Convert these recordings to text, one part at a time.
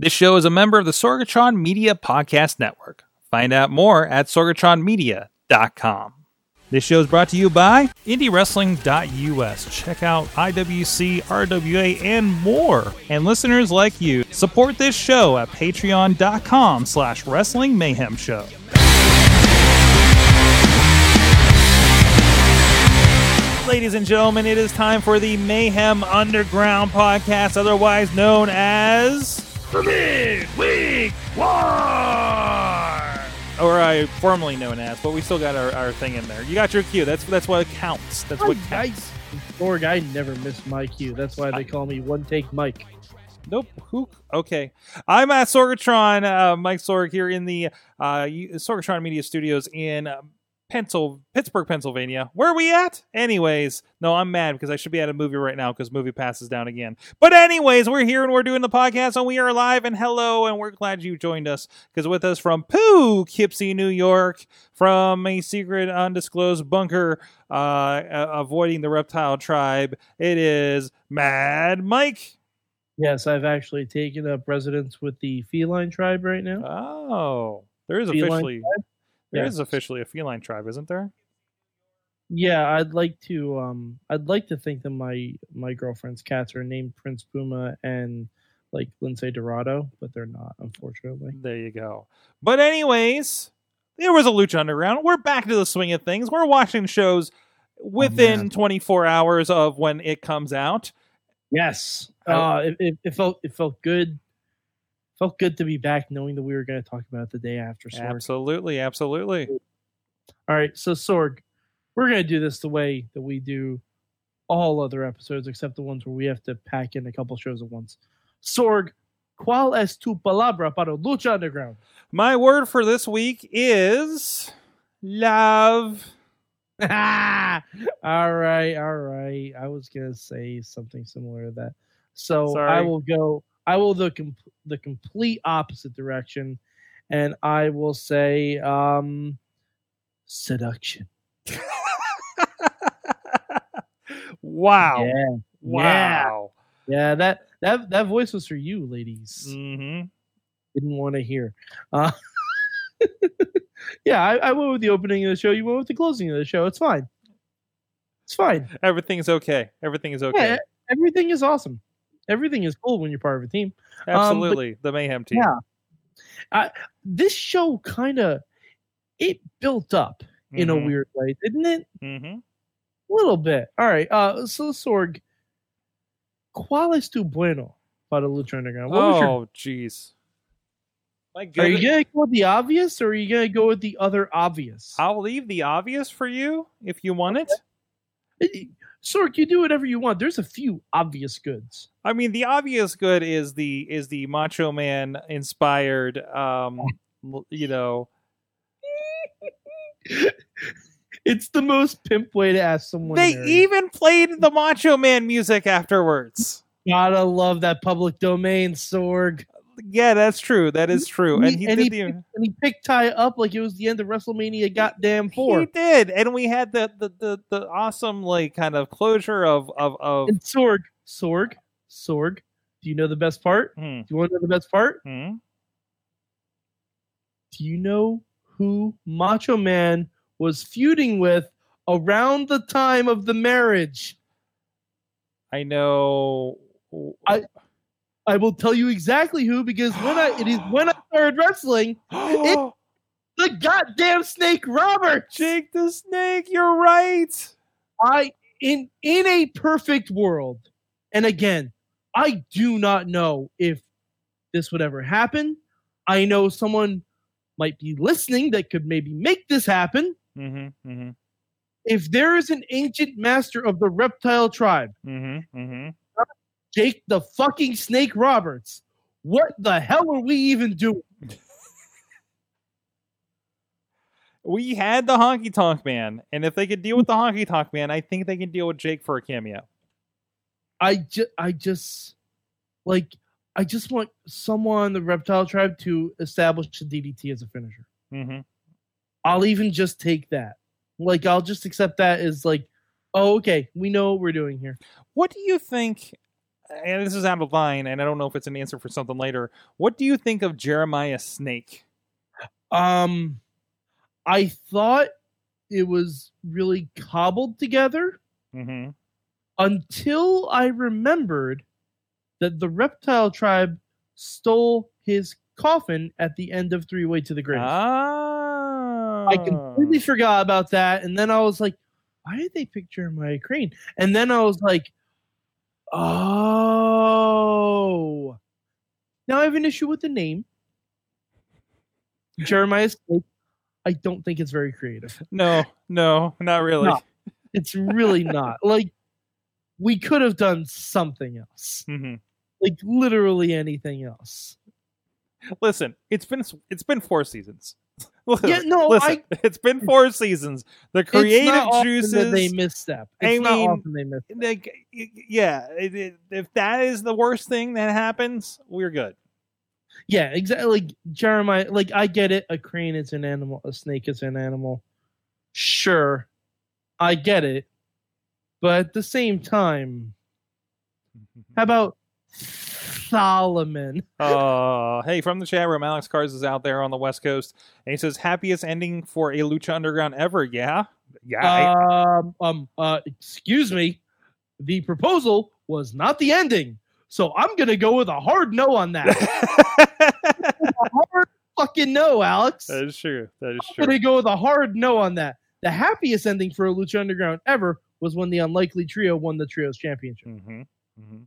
This show is a member of the Sorgatron Media Podcast Network. Find out more at sorgatronmedia.com. This show is brought to you by IndieWrestling.us. Check out IWC, RWA, and more. And listeners like you, support this show at patreon.com slash wrestling mayhem show. Ladies and gentlemen, it is time for the Mayhem Underground podcast, otherwise known as the Midweek War, or I formerly known as, but we still got our, our thing in there. You got your cue. That's that's what counts. That's what counts. Sorg, I never miss my cue. That's why they call me One Take Mike. Nope. Who? Okay. I'm at Sorgatron, uh, Mike Sorg here in the uh, Sorgatron Media Studios in uh, Pencil, Pittsburgh, Pennsylvania. Where are we at? Anyways, no, I'm mad because I should be at a movie right now because movie passes down again. But anyways, we're here and we're doing the podcast and we are live and hello and we're glad you joined us because with us from Poughkeepsie, New York, from a secret undisclosed bunker, uh, avoiding the reptile tribe, it is Mad Mike. Yes, I've actually taken up residence with the feline tribe right now. Oh, there is Feline officially tribe? There Yes. is officially a feline tribe, isn't there? Yeah, I'd like to. Um, I'd like to think that my my girlfriend's cats are named Prince Puma and like Lindsay Dorado, but they're not, unfortunately. There you go. But anyways, there was a Lucha Underground. We're back to the swing of things. We're watching shows within man. 24 hours of when it comes out. Yes, Oh. uh, it, it, it felt it felt good. Felt good to be back, knowing that we were going to talk about it the day after. Sorg. Absolutely, absolutely. All right, so Sorg, we're going to do this the way that we do all other episodes, except the ones where we have to pack in a couple shows at once. Sorg, ¿cuál es tu palabra para Lucha Underground? My word for this week is love. all right, all right. I was gonna say something similar to that. So I will go. I will the com- the complete opposite direction, and I will say um, seduction. wow. Yeah, Wow. yeah. That that that voice was for you, ladies. hmm Didn't want to hear. Uh, yeah, I, I went with the opening of the show. You went with the closing of the show. It's fine. It's fine. Everything's okay. Everything is okay. Yeah, everything is awesome. Everything is cool when you're part of a team. but- Absolutely. the Mayhem team. Yeah. This show kind of it built up in a Mhm. weird way, didn't it? hmm A little bit. All right. Uh, so Sorg, ¿cuál es tu bueno para Lucha Underground? What Oh, jeez. My are you gonna go with the obvious, or are you gonna go with the other obvious? I'll leave the obvious for you if you want it. Sorg, you do whatever you want. There's a few obvious goods. I mean, the obvious good is the is the Macho Man inspired, um, you know, It's the most pimp way to ask someone. they marry. even played the Macho Man music afterwards. gotta love that public domain, Sorg. Yeah, that's true. That is true. And he and, did he the picked, and he picked Ty up like it was the end of WrestleMania. Goddamn four. he did, and we had the the the, the awesome like kind of closure of of of. And Sorg, Sorg, Sorg. Do you know the best part? Hmm, Do you want to know the best part? hmm. Do you know who Macho Man was feuding with around the time of the marriage? I know. I- I will tell you exactly who because when I it is when I started wrestling, the goddamn Snake Roberts. Jake the Snake. You're right. I in in a perfect world, and again, I do not know if this would ever happen. I know someone might be listening that could maybe make this happen. Mm-hmm. Mm-hmm. If there is an ancient master of the reptile tribe, Mm-hmm. Jake the fucking Snake Roberts, what the hell are we even doing? We had the honky tonk man, and if they could deal with the honky tonk man, I think they can deal with Jake for a cameo. I just, I just, like, I just want someone in the reptile tribe to establish the DDT as a finisher. Mm-hmm. I'll even just take that. Like, I'll just accept that as like, oh, okay, we know what we're doing here. What do you think? And this is out of line, and I don't know if it's an answer for something later. What do you think of Jeremiah Snake? Um, I thought it was really cobbled together Mm-hmm. until I remembered that the reptile tribe stole his coffin at the end of Three Way to the Grave. Ah, I completely forgot about that, and then I was like, "Why did they pick Jeremiah Crane?" And then I was like, "Oh." Now I have an issue with the name. Jeremiah Snake. I don't think it's very creative. No, no, not really. No. It's really not. Like we could have done something else. hmm Like literally anything else. Listen, it's been it's been four seasons. Yeah, no, Listen, it's been four seasons. The creative not often juices. they misstep. I It's not mean, often they miss. like, yeah, it, it, if that is the worst thing that happens, we're good. Yeah, exactly. Like Jeremiah, like I get it. A crane is an animal. A snake is an animal. Sure, I get it. But at the same time, how about Solomon? Uh, hey, from the chat room, Alex Cars is out there on the West Coast, and he says, "Happiest ending for a Lucha Underground ever." Yeah, yeah. I- Um, um, uh, excuse me. The proposal was not the ending, so I'm gonna go with a hard no on that. A hard fucking no, Alex. that is true. That is I'm true. gonna go with a hard no on that. The happiest ending for a Lucha Underground ever was when the Unlikely Trio won the Trios Championship. Mm-hmm. Mm-hmm.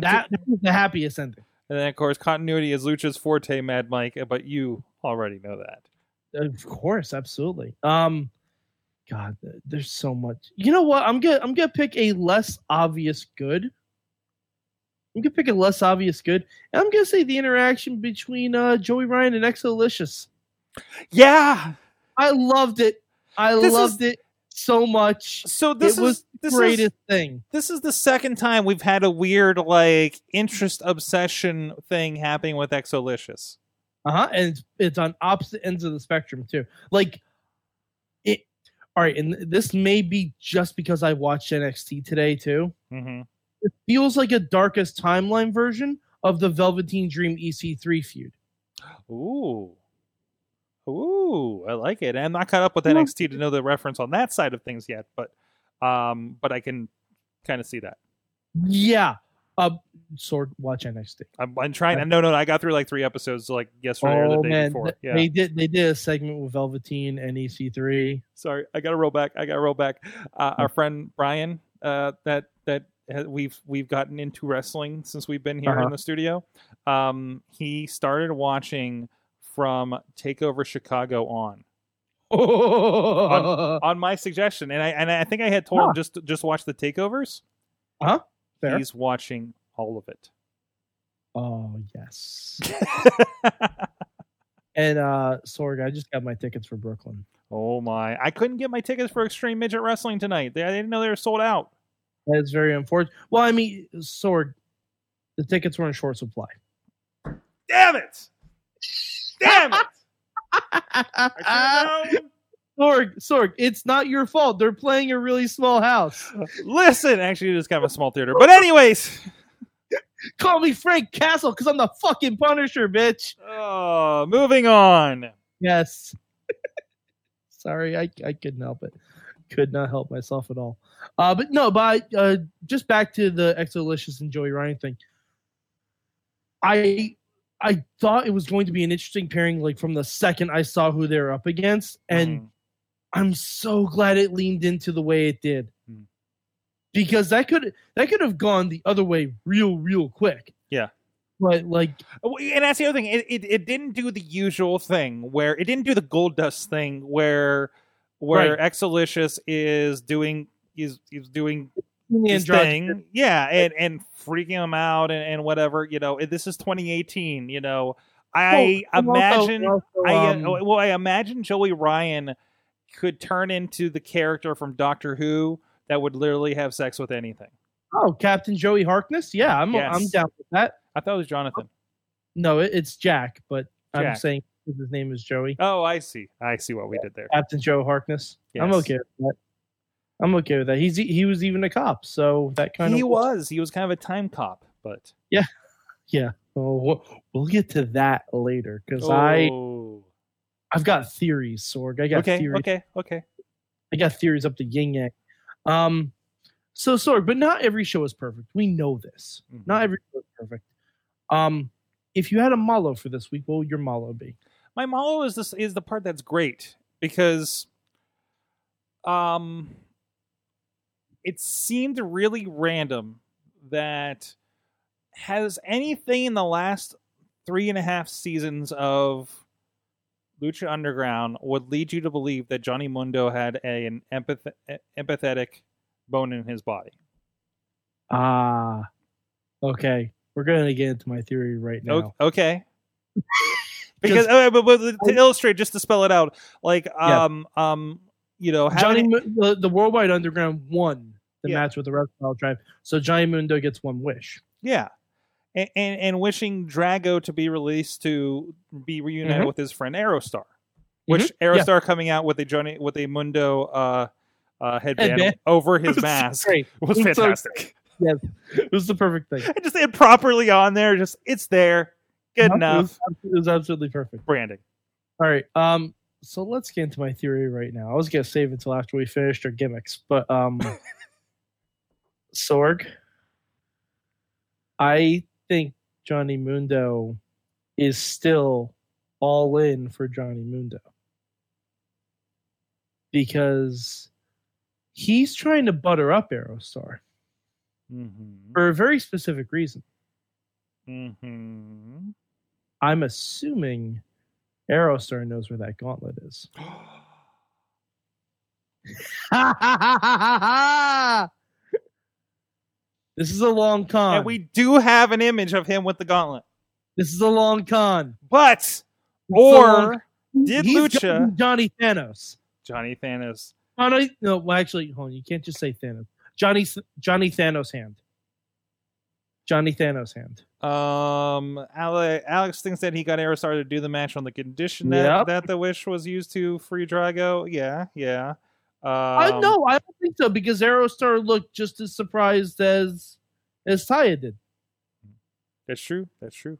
That, was the happiest ending. and then, of course, continuity is Lucha's forte, Mad Mike. But you already know that. Of course, absolutely. Um, God, there's so much. You know what? I'm gonna I'm gonna pick a less obvious good. I'm gonna pick a less obvious good, and I'm gonna say the interaction between uh, Joey Ryan and XO Lishus. Yeah. I loved it. I This is- loved it so much. So this was is this the greatest is thing. this is the second time we've had a weird like interest obsession thing happening with XO Lishus. Uh huh. And it's, it's on opposite ends of the spectrum too. Like it. All right, and this may be just because I watched NXT today too. Mm-hmm. It feels like a darkest timeline version of the Velveteen Dream EC3 feud. Ooh. Ooh, I like it. I'm not caught up with NXT to know the reference on that side of things yet, but um, but I can kind of see that. Yeah. Uh, Sorg. Watch NXT. I'm, I'm trying. No, no, I got through like three episodes like yesterday or the Oh day man, before. Yeah. they did. They did a segment with Velveteen and E EC3. Sorry, I got to roll back. I got to roll back. Uh, our friend Brian, uh, that that ha- we've we've gotten into wrestling since we've been here Uh-huh. in the studio. Um, he started watching from Takeover Chicago on on my suggestion, and I and I think I had told him just just watch the takeovers. Fair. He's watching all of it. Oh yes. And uh Sorg, I just got my tickets for Brooklyn. oh my! I couldn't get my tickets for Extreme Midget Wrestling tonight. They, I didn't know they were sold out. That is very unfortunate. Well, I mean, Sorg, the tickets were in short supply. Damn it! Damn it! I should've known. Sorg, Sorg, it's not your fault. They're playing a really small house. Listen, actually, it is kind of a small theater. But anyways, Call me Frank Castle because I'm the fucking Punisher, bitch. oh, moving on. Yes. Sorry, I I couldn't help it. Could not help myself at all. Uh, but no, but uh, just back to the XO Lishus and Joey Ryan thing. I I thought it was going to be an interesting pairing, like from the second I saw who they were up against, and Mhm. I'm so glad it leaned into the way it did. Hmm. Because that could that could have gone the other way real real quick. Yeah. But like Oh, and that's the other thing. It, it it didn't do the usual thing where it didn't do the gold dust thing where where XO Lishus is doing is is doing his thing, yeah, and and freaking him out and, and whatever. You know, this is 2018. You know, I Well, imagine. also, I uh, um, well, I imagine Joey Ryan could turn into the character from Doctor Who that would literally have sex with anything. Oh, Captain Joey Harkness? Yeah, I'm Yes. I'm down with that. I thought it was Jonathan. No, it, it's Jack, but I'm saying his name is Joey. Oh, I see. I see what we did there. Captain Joe Harkness. I'm okay with that. I'm okay with that. He's he was even a cop, so that kind He of he was. He was kind of a time cop, but Yeah, yeah. we'll, we'll get to that later because I Oh. I've got theories, Sorg. I got okay, theories. okay, okay. I got theories up to yin yang. Um, so Sorg, but not every show is perfect. We know this. Mhm. Not every show is perfect. Um, if you had a malo for this week, what would your malo be? my malo is this is the part that's great because um it seemed really random that has anything in the last three and a half seasons of Lucha Underground would lead you to believe that Johnny Mundo had a, an empath- empathetic bone in his body. Ah, okay. We're gonna get into my theory right now. Okay. because uh, but, but to illustrate, just to spell it out, like Yeah. um um you know Johnny, Mu- the, the Worldwide Underground won the Yeah. match with the Reptile Tribe, so Johnny Mundo gets one wish. yeah, and, and and wishing Drago to be released to be reunited Mhm. with his friend Aerostar, which Mhm. Yeah. Aerostar coming out with a Johnny with a Mundo uh, uh headband, Headband. over his It was mask was fantastic. so fantastic. It was the perfect thing. and just it properly on there, just it's there, good It enough was, it was absolutely perfect. branding. All right. Um. So let's get into my theory right now. I was gonna save it until after we finished our gimmicks, but um, Sorg, I think Johnny Mundo is still all in for Johnny Mundo because he's trying to butter up Aerostar Mm-hmm. for a very specific reason. Mm-hmm. I'm assuming Aerostar knows where that gauntlet is. this is a long con. and we do have an image of him with the gauntlet. this is a long con. But It's a long- or did Lucha- Johnny Thanos? Johnny Thanos. Oh, no, well, actually, hold on. You can't just say Thanos. Johnny Johnny Thanos hand. Johnny Thanos hand. Um, Ale- Alex thinks that he got Aerostar to do the match on the condition that, Yep. that the wish was used to free Drago. Yeah, yeah. Um, I no, I don't think so because Aerostar looked just as surprised as as Taya did. That's true. That's true.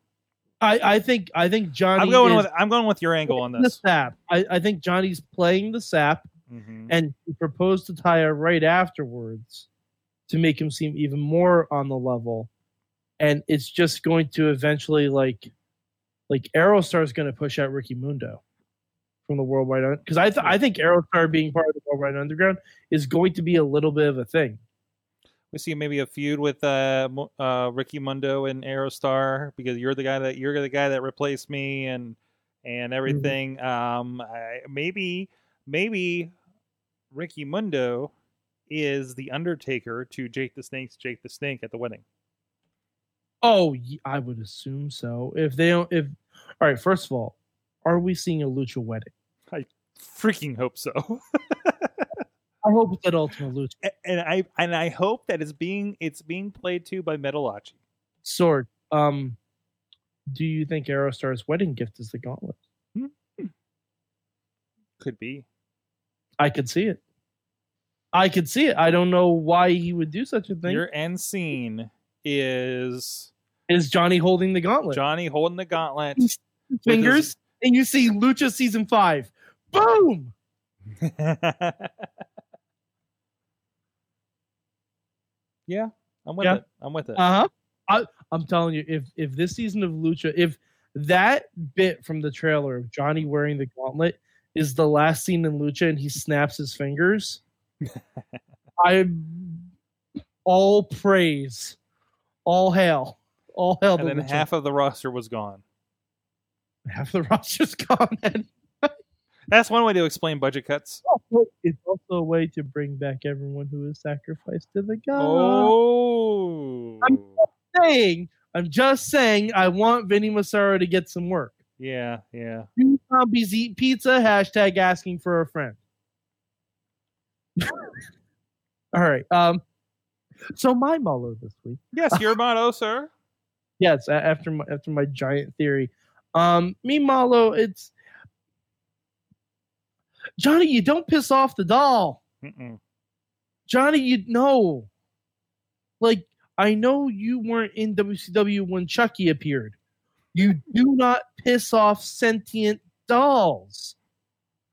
I, I think I think Johnny. I'm going is with I'm going with your angle on playing the this. sap. I, I think Johnny's playing the sap, Mhm. and he proposed to Taya right afterwards to make him seem even more on the level. And it's just going to eventually like like Aerostar is going to push out Ricky Mundo from the Worldwide because I th- I think Aerostar being part of the Worldwide Underground is going to be a little bit of a thing. We see maybe a feud with uh, uh, Ricky Mundo and Aerostar because you're the guy that you're the guy that replaced me and and everything. Um, I, maybe maybe Ricky Mundo is the Undertaker to Jake the Snake's Jake the Snake at the wedding. Oh, I would assume so. If they don't, if all right, first of all, are we seeing a lucha wedding? Freaking hope so. I hope it's at Ultima Lucha. And I and I hope that it's being it's being played to by Metalachi. Sorg. Um, do you think Aerostar's wedding gift is the gauntlet? Could be. I could see it. I could see it. I don't know why he would do such a thing. Your end scene is is Johnny holding the gauntlet? Johnny holding the gauntlet. Fingers, and you see Lucha season five. Boom! yeah, I'm with Yeah. it. I'm with it. Uh huh. I, I'm telling you, if if this season of Lucha, if that bit from the trailer of Johnny wearing the gauntlet is the last scene in Lucha and he snaps his fingers, I all praise, all hail, all hail. and the then Lucha. half of the roster was gone. half the roster's gone. That's one way to explain budget cuts. it's also a way to bring back everyone who was sacrificed to the god. Oh, I'm- saying, I'm just saying, I want Vinny Massaro to get some work. yeah, yeah. Two zombies eat pizza. Hashtag asking for a friend. All right. Um. So my malo this week. Yes, your motto, sir. Yes. After my after my giant theory. Um. Me Malo. It's Johnny. You don't piss off the doll. Mm-mm. Johnny. You know. Like I know you weren't in WCW when Chucky appeared. You do not piss off sentient dolls.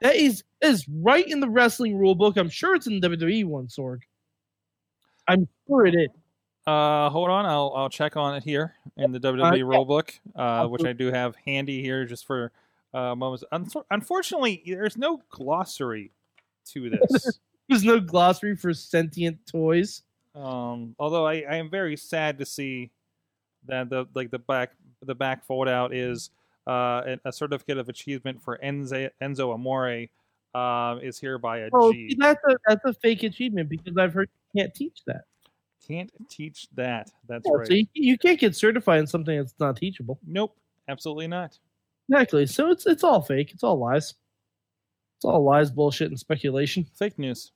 That is is right in the wrestling rule book. I'm sure it's in the WWE one, Sorg. I'm sure it is. Uh, hold on, I'll I'll check on it here in the WWE rule book, uh, which I do have handy here just for uh, moments. Unfor- unfortunately, there's no glossary to this. There's no glossary for sentient toys. um, although I, I am very sad to see that the like the back the back fold out is uh, a- certificate of achievement for Enzo, Enzo Amore uh, is hereby a G. Oh, see, that's a that's a fake achievement because I've heard you can't teach that. Can't teach that. That's Yeah, right. So you, you can't get certified in something that's not teachable. Nope, absolutely not. Exactly. So it's it's all fake. It's all lies. It's all lies, bullshit, and speculation. Fake news.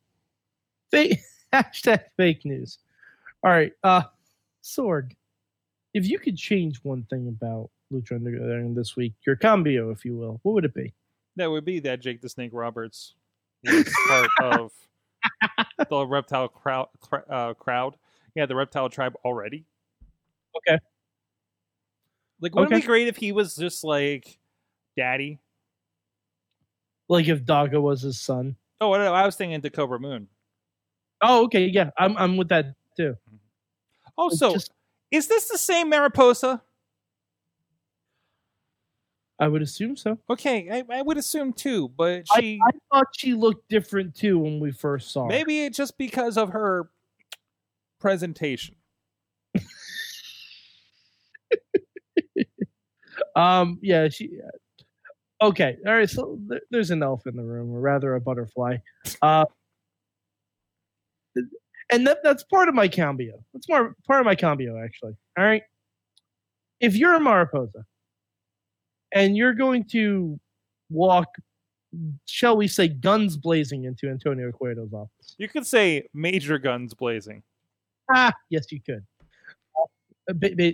Fake hashtag fake news. All right, uh, Sorg. If you could change one thing about Lucha Underground this week, your cambio, if you will, what would it be? That would be that Jake the Snake Roberts was part of the reptile crowd. Uh, crowd. Yeah, the reptile tribe already. Okay. Like, wouldn't it be great if he was just like daddy? Like if Daga was his son. Oh, no, I was thinking to Kobra Moon. Oh, okay, yeah, I'm I'm with that too. Mm-hmm. Oh, It's so just- is this the same Mariposa? I would assume so. Okay, I, I would assume too, but I- she I thought she looked different too when we first saw her. maybe it just because of her presentation. Um, yeah, she. Okay, all right. So th- there's an elf in the room, or rather, a butterfly. Uh, and that that's part of my cambio. That's more part of my cambio, actually. All right. If you're a Mariposa, and you're going to walk, shall we say, guns blazing into Antonio Cueto's office. You could say major guns blazing. Ah, yes, you could. Uh, ba- ba-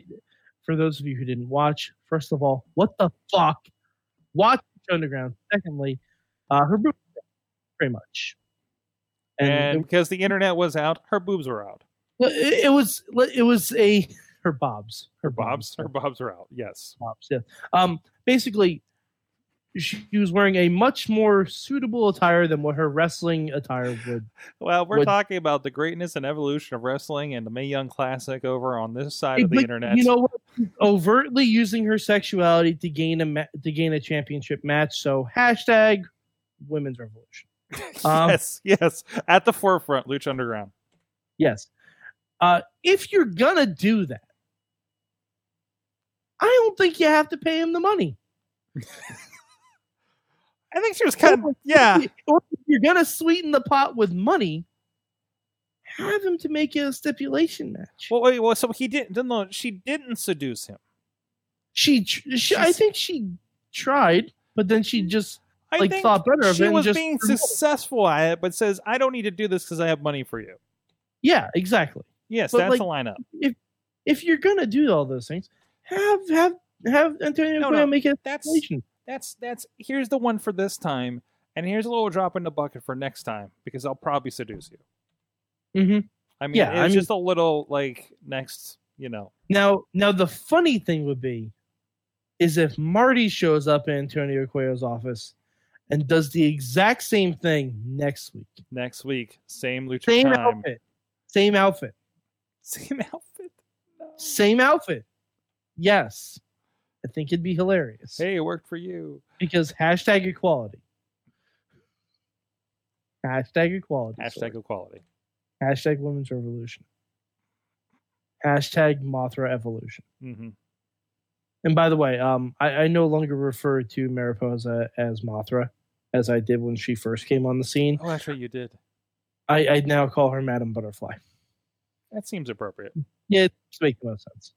for those of you who didn't watch, first of all, what the fuck? Watch Underground. Secondly, uh, her boobs, pretty much. And, And, because the internet was out, her boobs were out. it, it was it was a her bobs, Her bobs, her bobs were out. Yes. bobs. Yeah. Um, basically, she was wearing a much more suitable attire than what her wrestling attire would. Well, we're Would- talking about the greatness and evolution of wrestling and the May Young Classic over on this side of the internet. You know what? Overtly using her sexuality to gain a ma- to gain a championship match. So hashtag women's revolution. um, yes, yes, at the forefront, Lucha Underground. Yes. Uh, if you're gonna do that, I don't think you have to pay him the money. I think she was kind of yeah. If you're gonna sweeten the pot with money, have him to make it a stipulation match. Well, wait, well, so he didn't. No, she didn't seduce him. she, she I think she tried, but then she just I like thought better of it. and was just being successful at it, but says, "I don't need to do this because I have money for you." yeah, exactly. Yes, But, that's like, the lineup. If if you're gonna do all those things, have have have Antonio No, no, make it a That's stipulation. That's that's. Here's the one for this time, and here's a little drop in the bucket for next time because I'll probably seduce you. Mm-hmm. I mean, Yeah, it's I mean- just a little like next, you know. Now, now the funny thing would be, is if Marty shows up in Antonio Cueto's office and does the exact same thing next week, Next week, same lucha same time, outfit, same outfit, same outfit. No. same outfit. Yes, I think it'd be hilarious Hey, it worked for you. because hashtag equality. Hashtag equality. Hashtag equality. Hashtag women's revolution. Hashtag Mothra evolution. hmm And by the way, um, I, I no longer refer to Mariposa as Mothra, as I did when she first came on the scene. Oh, that's right, you did. I, I now call her Madam Butterfly. That seems appropriate. Yeah, it makes the most sense.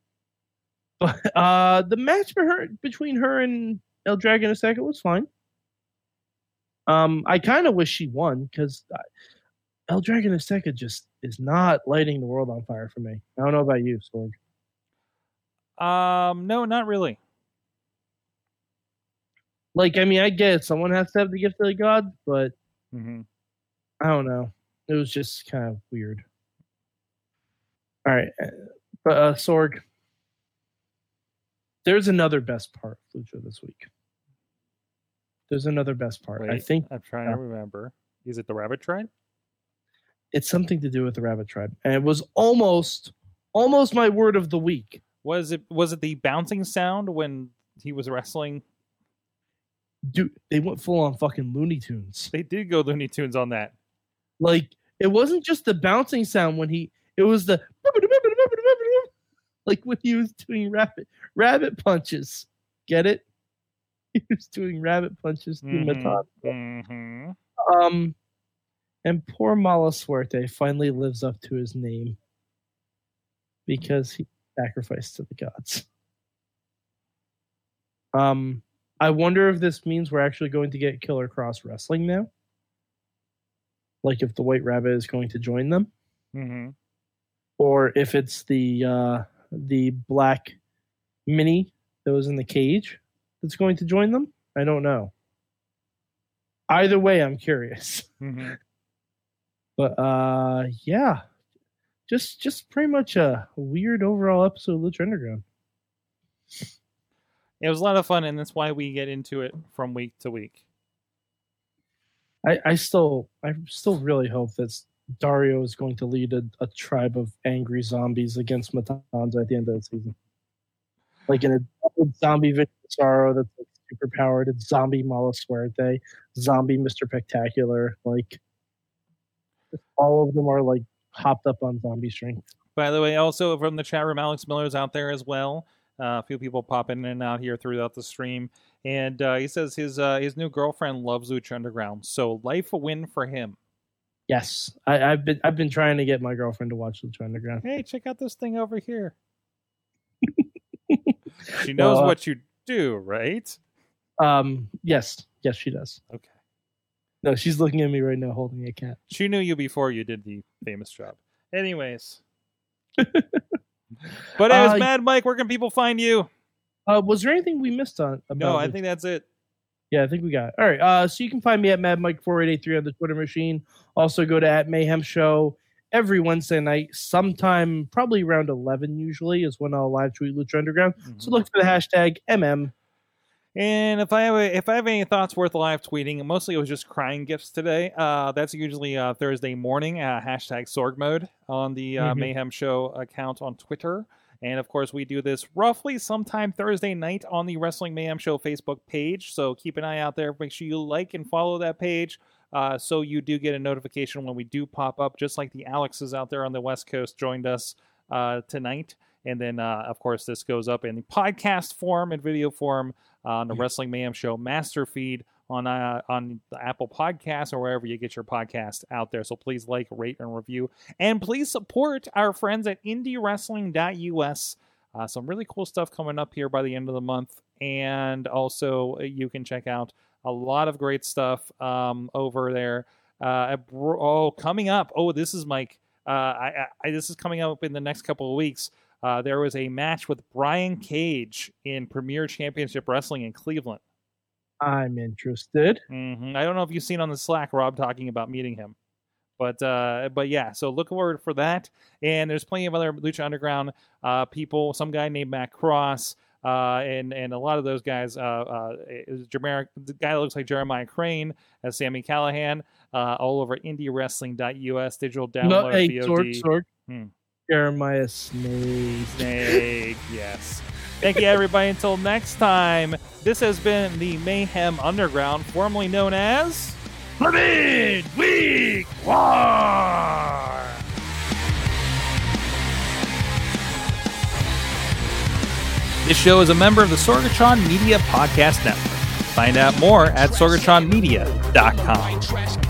But uh, the match her, between her and El Dragon Azteca was fine. Um, I kind of wish she won because El Dragon Azteca just is not lighting the world on fire for me. I don't know about you, Sorg. Um, no, not really. Like, I mean, I get it. Someone has to have the gift of the gods, but hmm I don't know. It was just kind of weird. All right. uh, But uh, Sorg, there's another best part of Lucha this week. There's another best part. I think I'm trying to remember. Is it the Rabbit Tribe? it's something to do with the Rabbit Tribe, and it was almost, almost my word of the week. Was it was it the bouncing sound when he was wrestling? Dude, they went full on fucking Looney Tunes. They did go Looney Tunes on that. Like it wasn't just the bouncing sound when he, it was the like when he was doing rabbit rabbit punches. Get it? He was doing rabbit punches to Mhm, Matan. mhm. Um, and poor Mala Suerte finally lives up to his name because he sacrificed to the gods. Um, I wonder if this means we're actually going to get Killer Kross Wrestling now. Like if the White Rabbit is going to join them, mm-hmm. or if it's the uh, the black mini that was in the cage that's going to join them. I don't know. Either way, I'm curious. Mhm. But uh yeah. Just just pretty much a weird overall episode of Lucha Underground. It was a lot of fun, and that's why we get into it from week to week. I, I still I still really hope that Dario is going to lead a, a tribe of angry zombies against Matanza at the end of the season. Like in a zombie Sorrow that's like super powered, it's zombie Mala Suerte, zombie Mr. Pectacular, like all of them are like hopped up on zombie strength. By the way, also from the chat room, Alex Miller's out there as well. Uh, a few people popping in and out here throughout the stream, and uh, he says his uh, his new girlfriend loves Lucha Underground, so life a win for him. Yes, I, I've been I've been trying to get my girlfriend to watch Lucha Underground. Hey, check out this thing over here. she knows Well, uh, what you do, right? Um, yes, yes, she does. Okay. No, she's looking at me right now, holding a cat. She knew you before you did the famous job. Anyways. but as Uh, Mad Mike, where can people find you? Uh, was there anything we missed on? About No, I Lucha? think that's it. Yeah, I think we got it. All right. Uh, so you can find me at MadMike4883 on the Twitter machine. Also go to at Mayhem Show every Wednesday night, sometime probably around 11 usually is when I'll live tweet Lucha Underground. So look for the hashtag MM. And if I have a, if I have any thoughts worth live tweeting, mostly it was just crying gifts today. Uh, that's usually uh, Thursday morning. Uh, hashtag Sorg mode on the uh, Mhm. Mayhem Show account on Twitter. And of course, we do this roughly sometime Thursday night on the Wrestling Mayhem Show Facebook page. So keep an eye out there. Make sure you like and follow that page uh, so you do get a notification when we do pop up, just like the Alexes out there on the West Coast joined us uh, tonight. And then, uh, of course, this goes up in podcast form and video form on the Wrestling Mayhem Show master feed on uh, on the Apple Podcasts or wherever you get your podcast out there. So please like, rate, and review, and please support our friends at IndieWrestling.us. Uh, some really cool stuff coming up here by the end of the month, and also uh, you can check out a lot of great stuff um, over there. Uh, oh, coming up! Oh, this is Mike. Uh, I, I this is coming up in the next couple of weeks. Uh, there was a match with Brian Cage in Premier Championship Wrestling in Cleveland. I'm interested. hmm I don't know if you've seen on the Slack Rob talking about meeting him, but uh, but yeah. So look forward for that. And there's plenty of other Lucha Underground uh, people. Some guy named Matt Cross. Uh, and and a lot of those guys, uh, uh, Jeremiah, the guy that looks like Jeremiah Crane as Sami Callihan, uh, all over IndieWrestling.us digital download No, hey, VOD. Sorg. Hmm. Jeremiah Snake. Snake, yes. Thank you, everybody. Until next time, this has been the Mayhem Underground, formerly known as Mid Week War! This show is a member of the Sorgatron Media Podcast Network. Find out more at sorgatronmedia.com.